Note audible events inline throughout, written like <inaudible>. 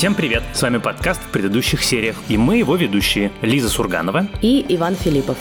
Всем привет! С вами подкаст в предыдущих сериях, и мы его ведущие Лиза Сурганова и Иван Филиппов.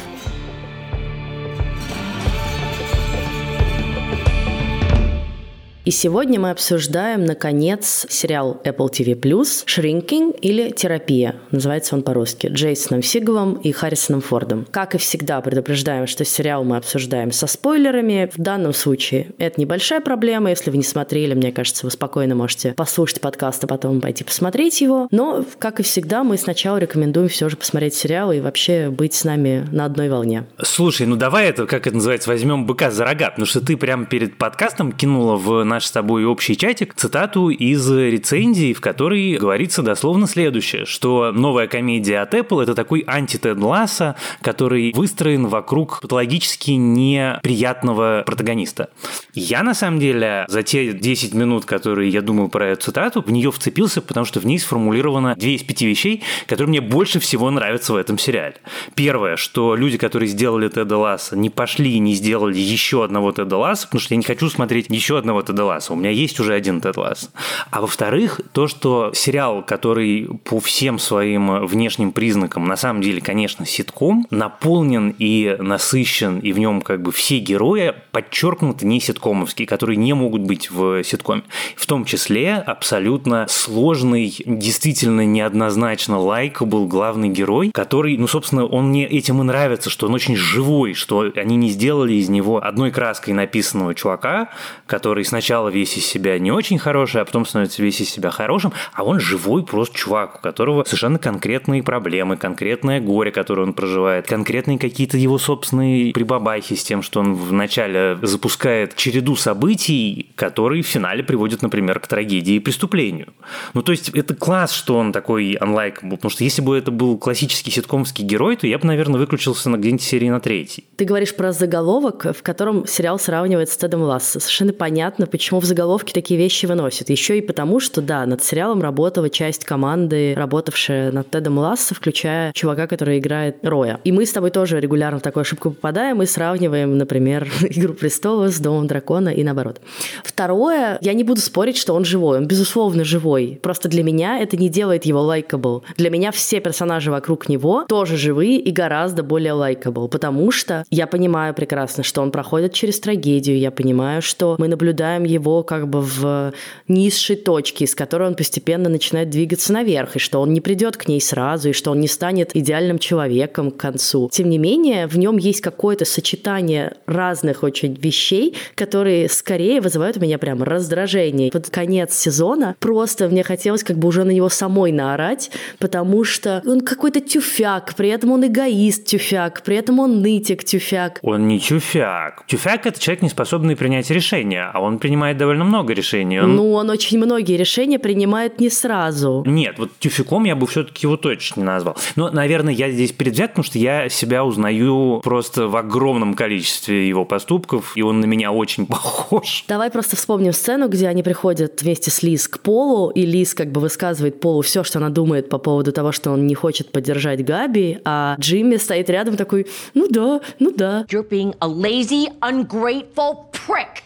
И сегодня мы обсуждаем, наконец, сериал Apple TV+, «Shrinking» или «Терапия». Называется он по-русски. Джейсоном Сиговым и Харрисоном Фордом. Как и всегда, предупреждаем, что сериал мы обсуждаем со спойлерами. В данном случае это небольшая проблема. Если вы не смотрели, мне кажется, вы спокойно можете послушать подкаст, а потом пойти посмотреть его. Но, как и всегда, мы сначала рекомендуем все же посмотреть сериал и вообще быть с нами на одной волне. Слушай, ну давай это, как это называется, возьмем быка за рога, потому что ты прямо перед подкастом кинула в наш наш с тобой общий чатик цитату из рецензии, в которой говорится дословно следующее, что новая комедия от Apple – это такой анти-Тед Ласса, который выстроен вокруг патологически неприятного протагониста. Я, на самом деле, за те 10 минут, которые я думаю про эту цитату, в нее вцепился, потому что в ней сформулировано две из пяти вещей, которые мне больше всего нравятся в этом сериале. Первое, что люди, которые сделали Теда Ласса, не пошли и не сделали еще одного Теда Ласса, потому что я не хочу смотреть еще одного Теда Ласса. У меня есть уже один Тед Ласс. А во-вторых, то, что сериал, который по всем своим внешним признакам, на самом деле, конечно, ситком, наполнен и насыщен, и в нем как бы все герои подчеркнуты не ситкомовские, которые не могут быть в ситкоме. В том числе абсолютно сложный, действительно неоднозначно был главный герой, который, ну, собственно, он мне этим и нравится, что он очень живой, что они не сделали из него одной краской написанного чувака, который сначала сначала весь из себя не очень хороший, а потом становится весь из себя хорошим, а он живой просто чувак, у которого совершенно конкретные проблемы, конкретное горе, которое он проживает, конкретные какие-то его собственные прибабахи с тем, что он вначале запускает череду событий, которые в финале приводят, например, к трагедии и преступлению. Ну, то есть, это класс, что он такой unlikable, потому что если бы это был классический ситкомский герой, то я бы, наверное, выключился на где-нибудь серии на третьей. Ты говоришь про заголовок, в котором сериал сравнивает с Тедом Ласса. Совершенно понятно, почему почему в заголовке такие вещи выносят. Еще и потому, что, да, над сериалом работала часть команды, работавшая над Тедом Ласса, включая чувака, который играет Роя. И мы с тобой тоже регулярно в такую ошибку попадаем и сравниваем, например, <laughs> «Игру престолов» с «Домом дракона» и наоборот. Второе, я не буду спорить, что он живой. Он, безусловно, живой. Просто для меня это не делает его likable. Для меня все персонажи вокруг него тоже живые и гораздо более likable, потому что я понимаю прекрасно, что он проходит через трагедию, я понимаю, что мы наблюдаем его как бы в низшей точке, из которой он постепенно начинает двигаться наверх, и что он не придет к ней сразу, и что он не станет идеальным человеком к концу. Тем не менее, в нем есть какое-то сочетание разных очень вещей, которые скорее вызывают у меня прям раздражение. Под конец сезона просто мне хотелось как бы уже на него самой наорать, потому что он какой-то тюфяк, при этом он эгоист тюфяк, при этом он нытик тюфяк. Он не тюфяк. Тюфяк – это человек, не способный принять решение, а он принимает принимает довольно много решений. Он... Ну, он очень многие решения принимает не сразу. Нет, вот тюфиком я бы все-таки его точно не назвал. Но, наверное, я здесь предвзят, потому что я себя узнаю просто в огромном количестве его поступков, и он на меня очень похож. Давай просто вспомним сцену, где они приходят вместе с Лиз к Полу, и Лиз как бы высказывает Полу все, что она думает по поводу того, что он не хочет поддержать Габи, а Джимми стоит рядом такой, ну да, ну да. You're being a lazy, ungrateful prick.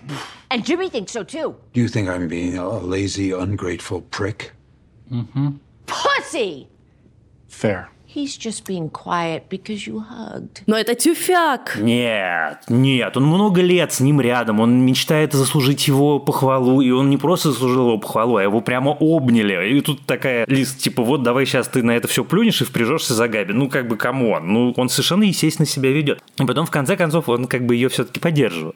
And Jimmy thinks so too. Do you think I'm being a lazy, ungrateful prick? Mm-hmm. Pussy! Fair. He's just being quiet because you hugged. Но это тюфяк. Нет, нет, он много лет с ним рядом, он мечтает заслужить его похвалу, и он не просто заслужил его похвалу, а его прямо обняли. И тут такая лист, типа, вот давай сейчас ты на это все плюнешь и впряжешься за Габи. Ну, как бы, кому он? Ну, он совершенно естественно себя ведет. И потом, в конце концов, он как бы ее все-таки поддерживает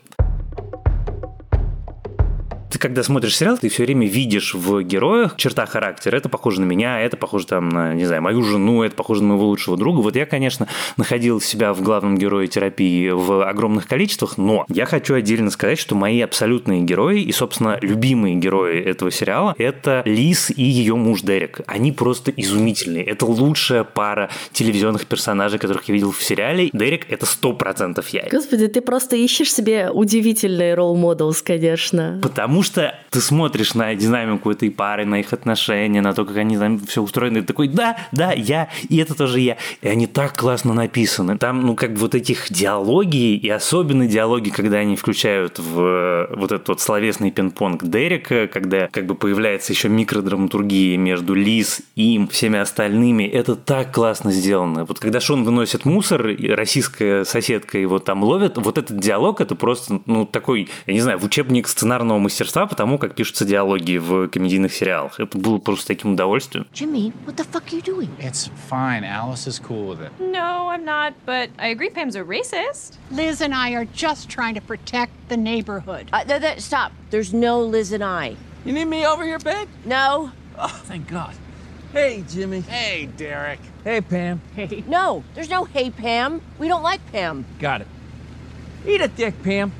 ты когда смотришь сериал, ты все время видишь в героях черта характера. Это похоже на меня, это похоже там на, не знаю, мою жену, это похоже на моего лучшего друга. Вот я, конечно, находил себя в главном герое терапии в огромных количествах, но я хочу отдельно сказать, что мои абсолютные герои и, собственно, любимые герои этого сериала – это Лиз и ее муж Дерек. Они просто изумительные. Это лучшая пара телевизионных персонажей, которых я видел в сериале. Дерек – это сто процентов я. Господи, ты просто ищешь себе удивительные ролл-моделс, конечно. Потому что ты смотришь на динамику этой пары, на их отношения, на то, как они там все устроены, ты такой, да, да, я, и это тоже я. И они так классно написаны. Там, ну, как бы вот этих диалоги, и особенно диалоги, когда они включают в э, вот этот вот словесный пинг-понг Дерека, когда как бы появляется еще микродраматургия между Лиз, им, всеми остальными, это так классно сделано. Вот когда Шон выносит мусор, и российская соседка его там ловит, вот этот диалог, это просто, ну, такой, я не знаю, в учебник сценарного мастерства потому как пишутся диалоги в комедийных сериалах. Это было просто таким удовольствием. Jimmy, what the fuck are you doing? It's fine. Alice is cool with it. No, I'm not, but I agree Pam's a racist. Liz and I are just trying to protect the neighborhood. Uh, th- th- stop. There's no Liz and I. You need me over here, babe? No, Oh, thank God. Hey, Jimmy. Hey, Derek. Hey, Pam. no, there's no hey Pam. We don't like Pam. Got it. Eat a dick, Pam.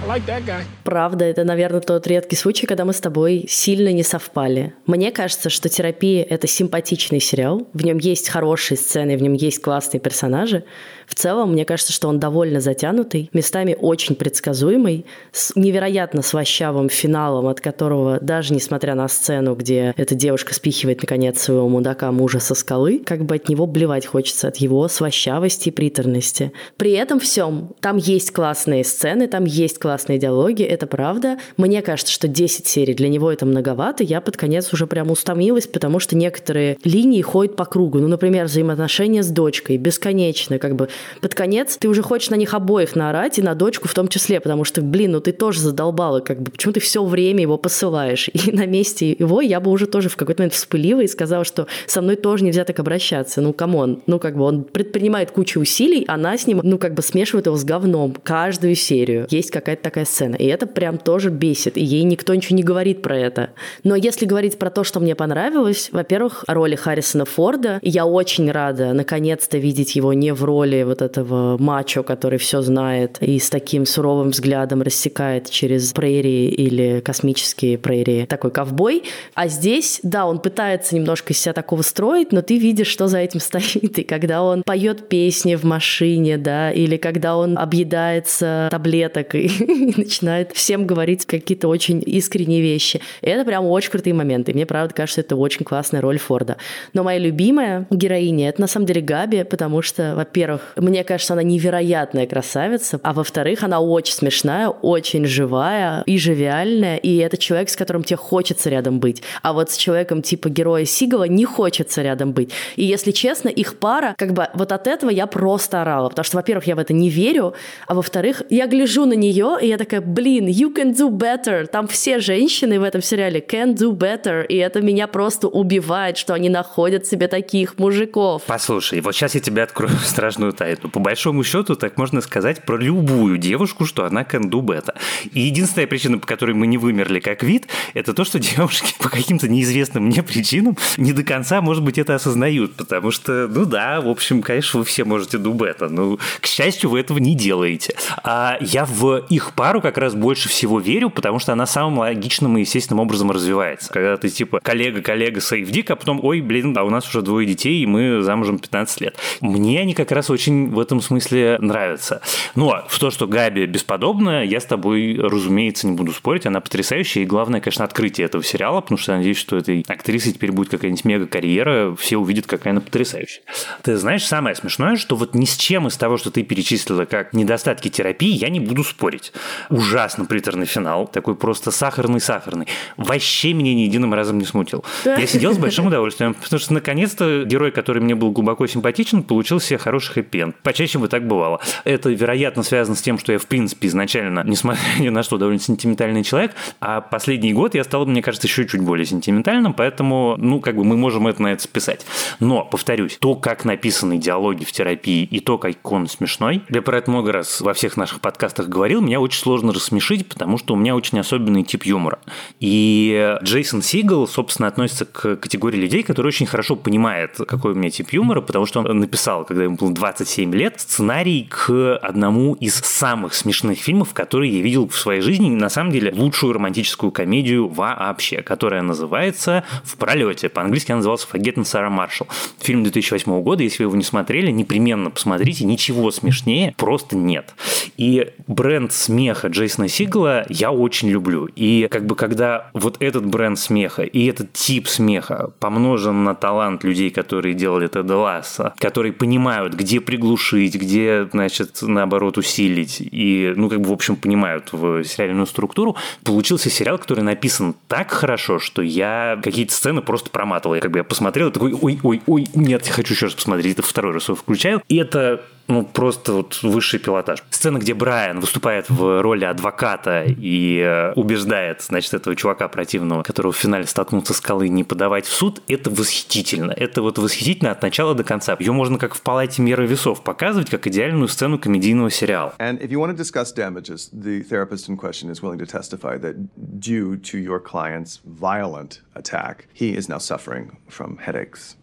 I like that guy. Правда, это, наверное, тот редкий случай, когда мы с тобой сильно не совпали. Мне кажется, что «Терапия» — это симпатичный сериал. В нем есть хорошие сцены, в нем есть классные персонажи. В целом, мне кажется, что он довольно затянутый, местами очень предсказуемый, с невероятно слащавым финалом, от которого, даже несмотря на сцену, где эта девушка спихивает, наконец, своего мудака мужа со скалы, как бы от него блевать хочется, от его слащавости и приторности. При этом всем там есть классные сцены, там есть классные диалоги, это правда. Мне кажется, что 10 серий для него это многовато. Я под конец уже прям устомилась, потому что некоторые линии ходят по кругу. Ну, например, взаимоотношения с дочкой бесконечно. Как бы под конец ты уже хочешь на них обоих наорать, и на дочку в том числе, потому что, блин, ну ты тоже задолбала, как бы, почему ты все время его посылаешь? И на месте его я бы уже тоже в какой-то момент вспылила и сказала, что со мной тоже нельзя так обращаться. Ну, come on. Ну, как бы он предпринимает кучу усилий, она с ним, ну, как бы смешивает его с говном. Каждую серию есть какая-то такая сцена. И это прям тоже бесит. И ей никто ничего не говорит про это. Но если говорить про то, что мне понравилось, во-первых, роли Харрисона Форда. Я очень рада наконец-то видеть его не в роли вот этого мачо, который все знает и с таким суровым взглядом рассекает через прерии или космические прерии. Такой ковбой. А здесь, да, он пытается немножко из себя такого строить, но ты видишь, что за этим <laughs> стоит. И когда он поет песни в машине, да, или когда он объедается таблеток и, и <laughs> начинает всем говорить какие-то очень искренние вещи. И это прям очень крутые моменты. Мне, правда, кажется, это очень классная роль Форда. Но моя любимая героиня — это на самом деле Габи, потому что, во-первых, мне кажется, она невероятная красавица, а во-вторых, она очень смешная, очень живая и живиальная, и это человек, с которым тебе хочется рядом быть. А вот с человеком типа героя Сигала не хочется рядом быть. И если честно, их пара, как бы вот от этого я просто орала, потому что, во-первых, я в это не верю, а во-вторых, я гляжу на нее, и я такая, блин, you can do better. Там все женщины в этом сериале can do better, и это меня просто убивает, что они находят себе таких мужиков. Послушай, вот сейчас я тебе открою <laughs> страшную тайну. По большому счету, так можно сказать про любую девушку, что она can do better. И единственная причина, по которой мы не вымерли как вид, это то, что <laughs> девушки по каким-то неизвестным мне причинам не до конца, может быть, это осознают. Потому что, ну да, в общем, конечно, вы все можете do better. Но, к счастью, вы этого не делаете. А я в их пару как раз больше всего верю, потому что она самым логичным и естественным образом развивается. Когда ты типа коллега-коллега сейфдик, а потом, ой, блин, а у нас уже двое детей, и мы замужем 15 лет. Мне они как раз очень в этом смысле нравятся. Ну, а в то, что Габи бесподобная, я с тобой, разумеется, не буду спорить, она потрясающая, и главное, конечно, открытие этого сериала, потому что я надеюсь, что этой актрисы теперь будет какая-нибудь мега-карьера, все увидят, какая она потрясающая. Ты знаешь, самое смешное, что вот ни с чем из того, что ты перечислила как недостатки терапии, я не буду спорить. Ужасно приторный финал, такой просто сахарный-сахарный. Вообще меня ни единым разом не смутил. Я сидел с <laughs> большим удовольствием, потому что наконец-то герой, который мне был глубоко симпатичен, получил себе хороший хэппи Почаще бы так бывало. Это, вероятно, связано с тем, что я, в принципе, изначально, несмотря ни на что, довольно сентиментальный человек, а последний год я стал, мне кажется, еще чуть более сентиментальным, поэтому, ну, как бы мы можем это на это списать. Но, повторюсь, то, как написаны диалоги в терапии и то, как он смешной, я про это много раз во всех наших подкастах говорил, меня очень сложно рассмешить, потому что у меня очень особенный тип юмора. И Джейсон Сигал, собственно, относится к категории людей, которые очень хорошо понимает, какой у меня тип юмора, потому что он написал, когда ему было 27 лет, сценарий к одному из самых смешных фильмов, которые я видел в своей жизни, на самом деле, лучшую романтическую комедию вообще, которая называется «В пролете». По-английски она называлась «Forgetting Sarah Marshall». Фильм 2008 года, если вы его не смотрели, непременно посмотрите, ничего смешнее просто нет. И бренд смеха Джейсона Сигла я очень люблю. И как бы когда вот этот бренд смеха и этот тип смеха помножен на талант людей, которые делали Теда Ласса, которые понимают, где приглушить, где, значит, наоборот, усилить, и, ну, как бы, в общем, понимают в сериальную структуру, получился сериал, который написан так хорошо, что я какие-то сцены просто проматывал. Я как бы я посмотрел, такой, ой, ой, ой, нет, хочу еще раз посмотреть, это второй раз его включаю. И это ну, просто вот высший пилотаж. Сцена, где Брайан выступает в роли адвоката и э, убеждает, значит, этого чувака противного, которого в финале столкнутся скалы, не подавать в суд, это восхитительно. Это вот восхитительно от начала до конца. Ее можно как в палате меры весов показывать, как идеальную сцену комедийного сериала. And if you want to discuss damages, the therapist in question is willing to testify that due to your client's violent attack, he is now suffering from headaches.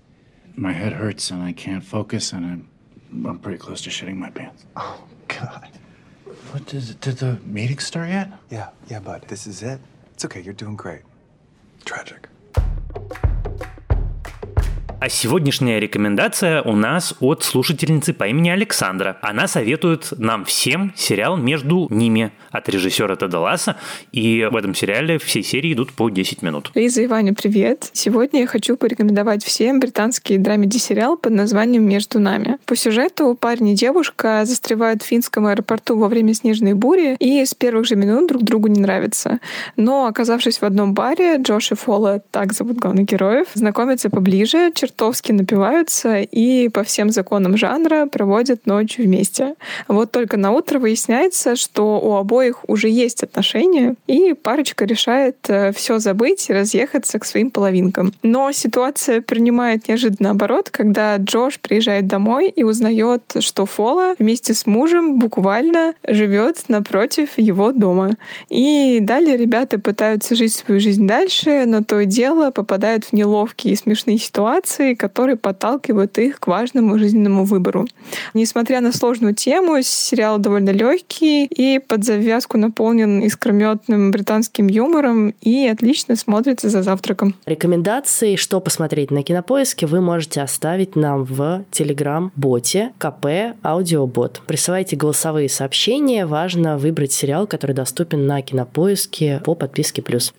My head hurts and I can't focus and I'm I'm pretty close to shitting my pants. Oh, God. What did, did the meeting start yet? Yeah, yeah, bud. This is it. It's okay. You're doing great. Tragic. А сегодняшняя рекомендация у нас от слушательницы по имени Александра. Она советует нам всем сериал «Между ними» от режиссера Теда Ласса. И в этом сериале все серии идут по 10 минут. Лиза и Ваня, привет! Сегодня я хочу порекомендовать всем британский драмеди-сериал под названием «Между нами». По сюжету парень и девушка застревают в финском аэропорту во время снежной бури и с первых же минут друг другу не нравятся. Но, оказавшись в одном баре, Джош и Фола, так зовут главных героев, знакомятся поближе, чертовски напиваются и по всем законам жанра проводят ночь вместе. Вот только на утро выясняется, что у обоих уже есть отношения, и парочка решает все забыть и разъехаться к своим половинкам. Но ситуация принимает неожиданно оборот, когда Джош приезжает домой и узнает, что Фола вместе с мужем буквально живет напротив его дома. И далее ребята пытаются жить свою жизнь дальше, но то и дело попадают в неловкие и смешные ситуации, которые подталкивают их к важному жизненному выбору. Несмотря на сложную тему, сериал довольно легкий и под завязку наполнен искрометным британским юмором и отлично смотрится за завтраком. Рекомендации, что посмотреть на Кинопоиске, вы можете оставить нам в Телеграм-боте КП Аудиобот. Присылайте голосовые сообщения. Важно выбрать сериал, который доступен на Кинопоиске по подписке «Плюс».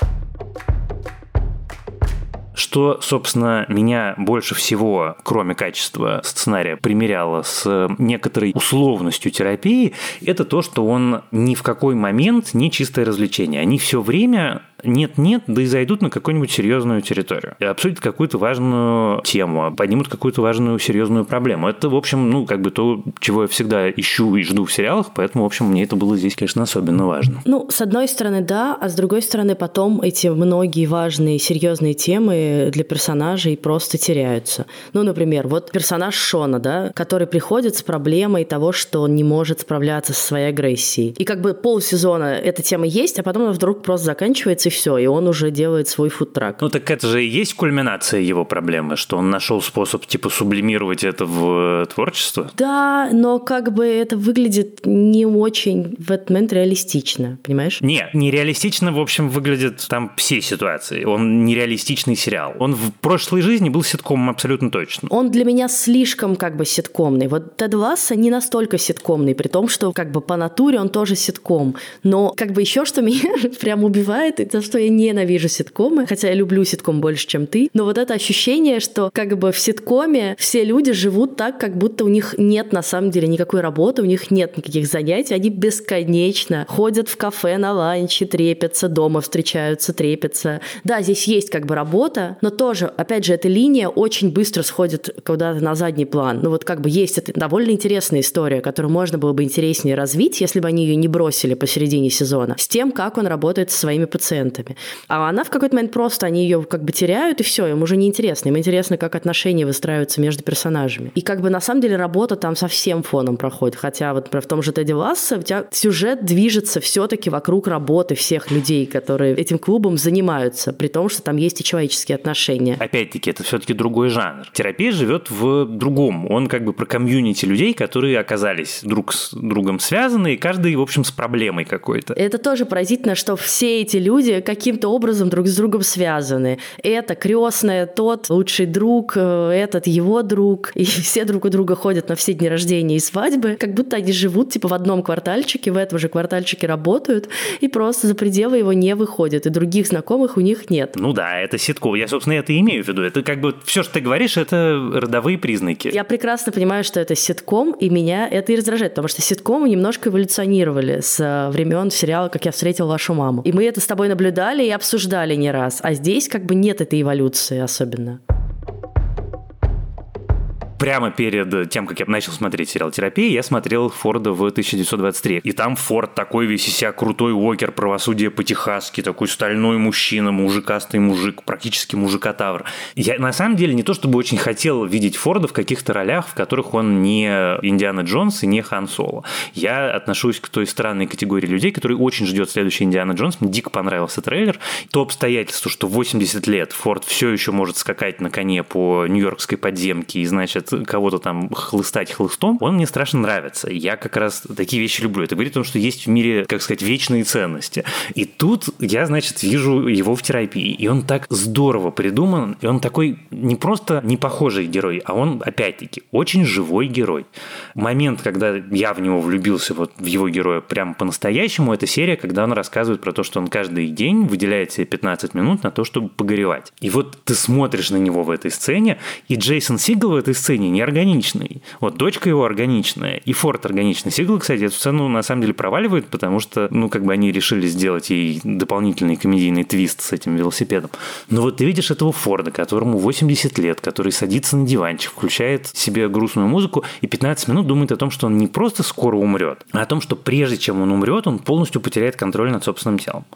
Что, собственно, меня больше всего, кроме качества сценария, примеряло с некоторой условностью терапии, это то, что он ни в какой момент не чистое развлечение. Они все время нет-нет, да и зайдут на какую-нибудь серьезную территорию. Обсудят какую-то важную тему, поднимут какую-то важную серьезную проблему. Это, в общем, ну, как бы то, чего я всегда ищу и жду в сериалах, поэтому, в общем, мне это было здесь, конечно, особенно важно. Ну, с одной стороны, да, а с другой стороны, потом эти многие важные, серьезные темы для персонажей просто теряются. Ну, например, вот персонаж Шона, да, который приходит с проблемой того, что он не может справляться со своей агрессией. И как бы полсезона эта тема есть, а потом она вдруг просто заканчивается, и все, и он уже делает свой фудтрак. Ну так это же и есть кульминация его проблемы, что он нашел способ типа сублимировать это в э, творчество? Да, но как бы это выглядит не очень в этот момент реалистично, понимаешь? Не, нереалистично, в общем, выглядят там все ситуации. Он нереалистичный сериал. Он в прошлой жизни был ситкомом абсолютно точно. Он для меня слишком как бы ситкомный. Вот Тед Ласса не настолько ситкомный, при том, что как бы по натуре он тоже ситком. Но как бы еще что меня <laughs> прям убивает, это что я ненавижу ситкомы, хотя я люблю ситком больше, чем ты. Но вот это ощущение, что как бы в ситкоме все люди живут так, как будто у них нет на самом деле никакой работы, у них нет никаких занятий, они бесконечно ходят в кафе на ланче, трепятся, дома встречаются, трепятся. Да, здесь есть как бы работа, но тоже, опять же, эта линия очень быстро сходит куда-то на задний план. Ну вот как бы есть это довольно интересная история, которую можно было бы интереснее развить, если бы они ее не бросили посередине сезона, с тем, как он работает со своими пациентами. А она в какой-то момент просто, они ее как бы теряют, и все, им уже не интересно. Им интересно, как отношения выстраиваются между персонажами. И как бы на самом деле работа там совсем фоном проходит. Хотя вот в том же Тедди Ласса у тебя сюжет движется все-таки вокруг работы всех людей, которые этим клубом занимаются, при том, что там есть и человеческие отношения. Опять-таки, это все-таки другой жанр. Терапия живет в другом. Он как бы про комьюнити людей, которые оказались друг с другом связаны, и каждый, в общем, с проблемой какой-то. Это тоже поразительно, что все эти люди люди каким-то образом друг с другом связаны. Это крестная, тот лучший друг, э, этот его друг, и все друг у друга ходят на все дни рождения и свадьбы, как будто они живут типа в одном квартальчике, в этом же квартальчике работают, и просто за пределы его не выходят, и других знакомых у них нет. Ну да, это ситком. Я, собственно, это и имею в виду. Это как бы все, что ты говоришь, это родовые признаки. Я прекрасно понимаю, что это ситком, и меня это и раздражает, потому что ситкомы немножко эволюционировали с времен сериала «Как я встретил вашу маму». И мы это с тобой наблюдали и обсуждали не раз. А здесь как бы нет этой эволюции особенно прямо перед тем, как я начал смотреть сериал «Терапия», я смотрел Форда в 1923. И там Форд такой весь из себя крутой уокер, правосудие по-техасски, такой стальной мужчина, мужикастый мужик, практически мужикотавр. Я на самом деле не то чтобы очень хотел видеть Форда в каких-то ролях, в которых он не Индиана Джонс и не Хан Соло. Я отношусь к той странной категории людей, которые очень ждет следующий Индиана Джонс. Мне дико понравился трейлер. То обстоятельство, что 80 лет Форд все еще может скакать на коне по нью-йоркской подземке и, значит, кого-то там хлыстать хлыстом, он мне страшно нравится. Я как раз такие вещи люблю. Это говорит о том, что есть в мире, как сказать, вечные ценности. И тут я, значит, вижу его в терапии. И он так здорово придуман. И он такой не просто не похожий герой, а он, опять-таки, очень живой герой. Момент, когда я в него влюбился, вот в его героя прямо по-настоящему, это серия, когда он рассказывает про то, что он каждый день выделяет себе 15 минут на то, чтобы погоревать. И вот ты смотришь на него в этой сцене, и Джейсон Сигал в этой сцене сцене неорганичный. Вот дочка его органичная, и Форд органичный. Сигл, кстати, эту сцену на самом деле проваливает, потому что, ну, как бы они решили сделать ей дополнительный комедийный твист с этим велосипедом. Но вот ты видишь этого Форда, которому 80 лет, который садится на диванчик, включает себе грустную музыку и 15 минут думает о том, что он не просто скоро умрет, а о том, что прежде чем он умрет, он полностью потеряет контроль над собственным телом.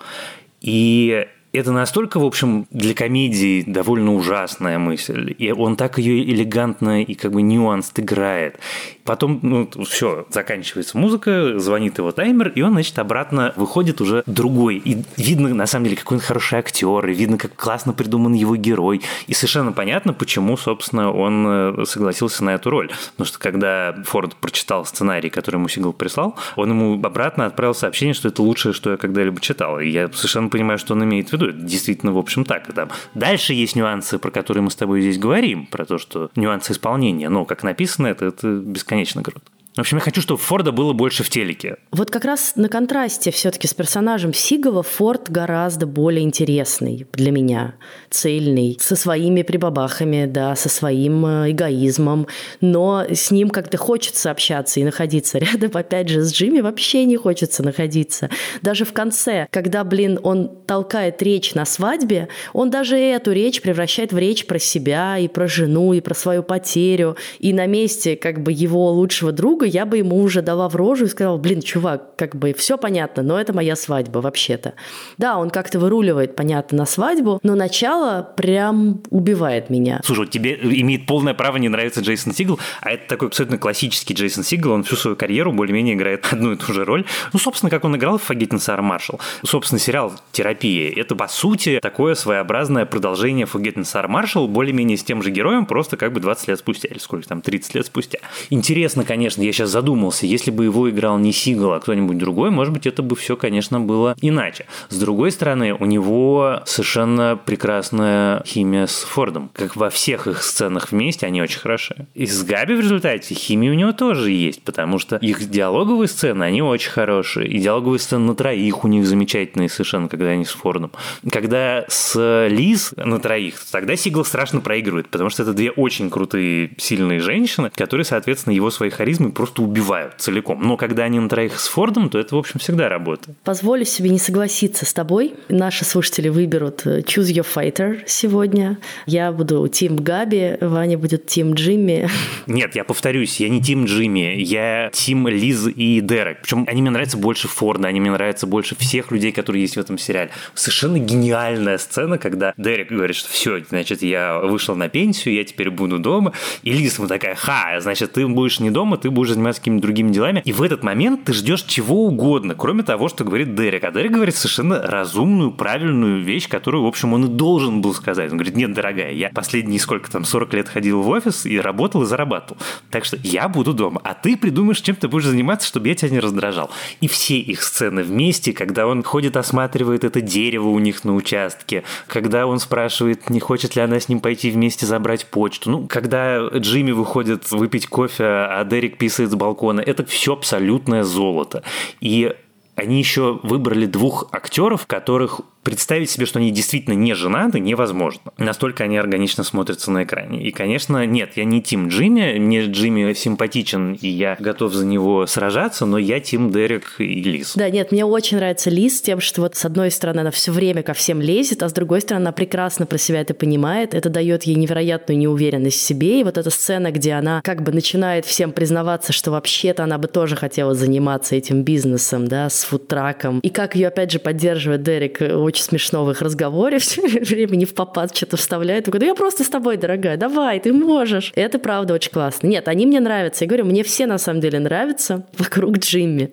И это настолько, в общем, для комедии довольно ужасная мысль. И он так ее элегантно и как бы нюанс играет. Потом, ну, все, заканчивается музыка, звонит его таймер, и он, значит, обратно выходит уже другой. И видно, на самом деле, какой он хороший актер, и видно, как классно придуман его герой. И совершенно понятно, почему, собственно, он э, согласился на эту роль. Потому что когда Форд прочитал сценарий, который ему Сигал прислал, он ему обратно отправил сообщение, что это лучшее, что я когда-либо читал. И я совершенно понимаю, что он имеет в виду. Это действительно, в общем, так. Там дальше есть нюансы, про которые мы с тобой здесь говорим, про то, что нюансы исполнения. Но, как написано, это, это бесконечно круто. В общем, я хочу, чтобы Форда было больше в телеке. Вот как раз на контрасте все-таки с персонажем Сигова Форд гораздо более интересный для меня, цельный, со своими прибабахами, да, со своим э, эгоизмом, но с ним как-то хочется общаться и находиться <laughs> рядом. Опять же, с Джимми вообще не хочется находиться. Даже в конце, когда, блин, он толкает речь на свадьбе, он даже эту речь превращает в речь про себя и про жену, и про свою потерю. И на месте как бы его лучшего друга друга, я бы ему уже дала в рожу и сказала, блин, чувак, как бы все понятно, но это моя свадьба вообще-то. Да, он как-то выруливает, понятно, на свадьбу, но начало прям убивает меня. Слушай, тебе имеет полное право не нравиться Джейсон Сигл, а это такой абсолютно классический Джейсон Сигл, он всю свою карьеру более-менее играет <laughs> одну и ту же роль. Ну, собственно, как он играл в «Фагитин Сара Маршал». Собственно, сериал «Терапия» — это, по сути, такое своеобразное продолжение «Фагитин Сара Маршал», более-менее с тем же героем, просто как бы 20 лет спустя, или сколько там, 30 лет спустя. Интересно, конечно, я сейчас задумался, если бы его играл не Сигал, а кто-нибудь другой, может быть, это бы все, конечно, было иначе. С другой стороны, у него совершенно прекрасная химия с Фордом. Как во всех их сценах вместе, они очень хороши. И с Габи в результате химия у него тоже есть, потому что их диалоговые сцены, они очень хорошие. И диалоговые сцены на троих у них замечательные совершенно, когда они с Фордом. Когда с Лиз на троих, тогда Сигал страшно проигрывает, потому что это две очень крутые, сильные женщины, которые, соответственно, его своей харизмой просто убивают целиком. Но когда они на троих с Фордом, то это, в общем, всегда работает. Позволю себе не согласиться с тобой. Наши слушатели выберут э, Choose Your Fighter сегодня. Я буду Тим Габи, Ваня будет Тим Джимми. <laughs> Нет, я повторюсь, я не Тим Джимми, я Тим Лиз и Дерек. Причем они мне нравятся больше Форда, они мне нравятся больше всех людей, которые есть в этом сериале. Совершенно гениальная сцена, когда Дерек говорит, что все, значит, я вышел на пенсию, я теперь буду дома. И Лиз ему такая, ха, значит, ты будешь не дома, ты будешь будешь заниматься какими-то другими делами. И в этот момент ты ждешь чего угодно, кроме того, что говорит Дерек. А Дерек говорит совершенно разумную, правильную вещь, которую, в общем, он и должен был сказать. Он говорит, нет, дорогая, я последние сколько там, 40 лет ходил в офис и работал и зарабатывал. Так что я буду дома, а ты придумаешь, чем ты будешь заниматься, чтобы я тебя не раздражал. И все их сцены вместе, когда он ходит, осматривает это дерево у них на участке, когда он спрашивает, не хочет ли она с ним пойти вместе забрать почту. Ну, когда Джимми выходит выпить кофе, а Дерек писает с балкона, это все абсолютное золото. И они еще выбрали двух актеров, которых представить себе, что они действительно не женаты, невозможно. Настолько они органично смотрятся на экране. И, конечно, нет, я не Тим Джимми, мне Джимми симпатичен, и я готов за него сражаться, но я Тим Дерек и Лиз. Да, нет, мне очень нравится Лиз тем, что вот с одной стороны она все время ко всем лезет, а с другой стороны она прекрасно про себя это понимает, это дает ей невероятную неуверенность в себе, и вот эта сцена, где она как бы начинает всем признаваться, что вообще-то она бы тоже хотела заниматься этим бизнесом, да, с фудтраком, и как ее опять же поддерживает Дерек очень смешно в их разговоре, <laughs> все время не в попад что-то вставляет. Я говорю, я просто с тобой, дорогая, давай, ты можешь. И это правда очень классно. Нет, они мне нравятся. Я говорю, мне все на самом деле нравятся вокруг Джимми.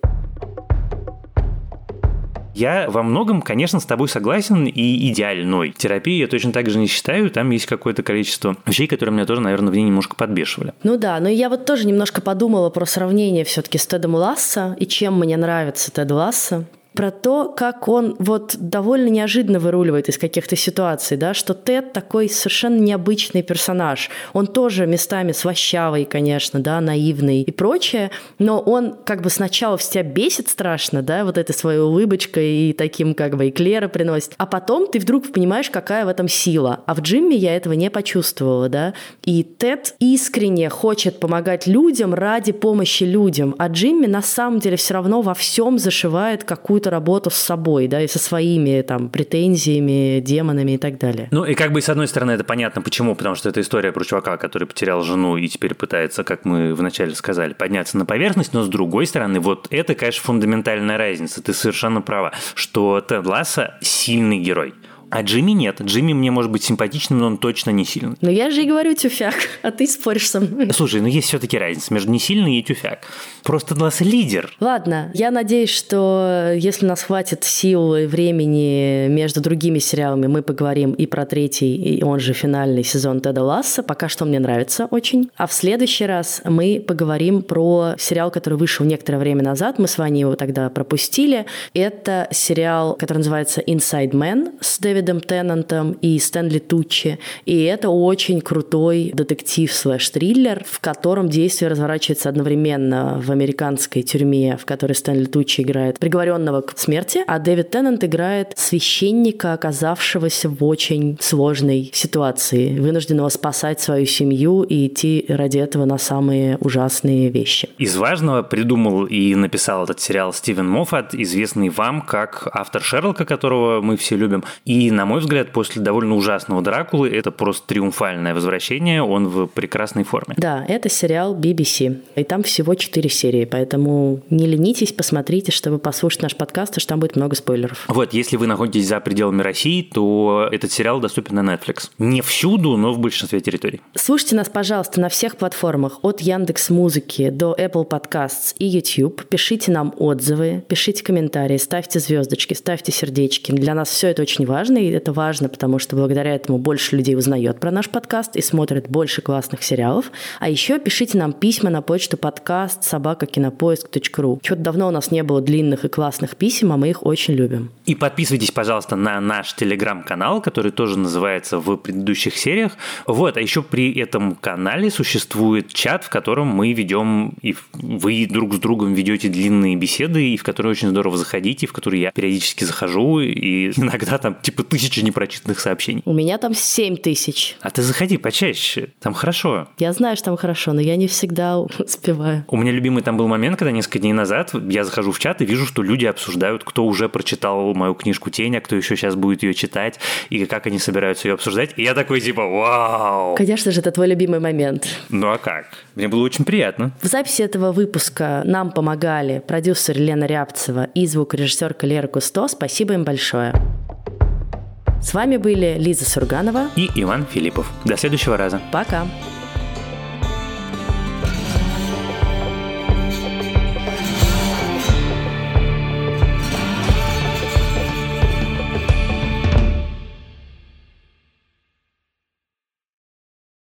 Я во многом, конечно, с тобой согласен и идеальной. Терапии я точно так же не считаю. Там есть какое-то количество вещей, которые меня тоже, наверное, в ней немножко подбешивали. Ну да, но я вот тоже немножко подумала про сравнение все-таки с Тедом Ласса и чем мне нравится Тед Ласса про то, как он вот довольно неожиданно выруливает из каких-то ситуаций, да, что Тед такой совершенно необычный персонаж. Он тоже местами свощавый, конечно, да, наивный и прочее, но он как бы сначала в тебя бесит страшно, да, вот этой своей улыбочкой и таким как бы эклеры приносит, а потом ты вдруг понимаешь, какая в этом сила. А в Джимми я этого не почувствовала, да, и Тед искренне хочет помогать людям ради помощи людям, а Джимми на самом деле все равно во всем зашивает какую-то какую-то работу с собой, да, и со своими там претензиями, демонами и так далее. Ну и как бы с одной стороны это понятно почему, потому что это история про чувака, который потерял жену и теперь пытается, как мы вначале сказали, подняться на поверхность, но с другой стороны вот это, конечно, фундаментальная разница, ты совершенно права, что Тед Ласса сильный герой. А Джимми нет. Джимми мне может быть симпатичным, но он точно не сильный. Ну я же и говорю тюфяк, а ты споришь со мной. Слушай, ну есть все-таки разница между не сильный и тюфяк. Просто Длас лидер. Ладно, я надеюсь, что если у нас хватит сил и времени между другими сериалами, мы поговорим и про третий, и он же финальный сезон Теда Ласса. Пока что мне нравится очень. А в следующий раз мы поговорим про сериал, который вышел некоторое время назад. Мы с вами его тогда пропустили. Это сериал, который называется Inside Man с Дэвидом Дэвидом Теннантом и Стэнли Туччи. И это очень крутой детектив слэш-триллер, в котором действие разворачивается одновременно в американской тюрьме, в которой Стэнли Туччи играет приговоренного к смерти, а Дэвид Теннант играет священника, оказавшегося в очень сложной ситуации, вынужденного спасать свою семью и идти ради этого на самые ужасные вещи. Из важного придумал и написал этот сериал Стивен Моффат, известный вам как автор Шерлока, которого мы все любим, и и, на мой взгляд, после довольно ужасного Дракулы это просто триумфальное возвращение, он в прекрасной форме. Да, это сериал BBC, и там всего четыре серии, поэтому не ленитесь, посмотрите, чтобы послушать наш подкаст, потому что там будет много спойлеров. Вот, если вы находитесь за пределами России, то этот сериал доступен на Netflix. Не всюду, но в большинстве территорий. Слушайте нас, пожалуйста, на всех платформах, от Яндекс Музыки до Apple Podcasts и YouTube. Пишите нам отзывы, пишите комментарии, ставьте звездочки, ставьте сердечки. Для нас все это очень важно, и это важно, потому что благодаря этому больше людей узнает про наш подкаст и смотрит больше классных сериалов. А еще пишите нам письма на почту подкаст собакакинопоиск.ру. Чего-то давно у нас не было длинных и классных писем, а мы их очень любим. И подписывайтесь, пожалуйста, на наш телеграм-канал, который тоже называется в предыдущих сериях. Вот, а еще при этом канале существует чат, в котором мы ведем, и вы друг с другом ведете длинные беседы, и в которые очень здорово заходите, в которые я периодически захожу, и <laughs> иногда там типа тысячи непрочитанных сообщений. У меня там 7 тысяч. А ты заходи почаще, там хорошо. Я знаю, что там хорошо, но я не всегда <laughs> успеваю. У меня любимый там был момент, когда несколько дней назад я захожу в чат и вижу, что люди обсуждают, кто уже прочитал мою книжку «Тень», а кто еще сейчас будет ее читать, и как они собираются ее обсуждать. И я такой типа «Вау!» Конечно же, это твой любимый момент. Ну а как? Мне было очень приятно. В записи этого выпуска нам помогали продюсер Лена Рябцева и звукорежиссер Лера Кусто. Спасибо им большое. С вами были Лиза Сурганова и Иван Филиппов. До следующего раза. Пока.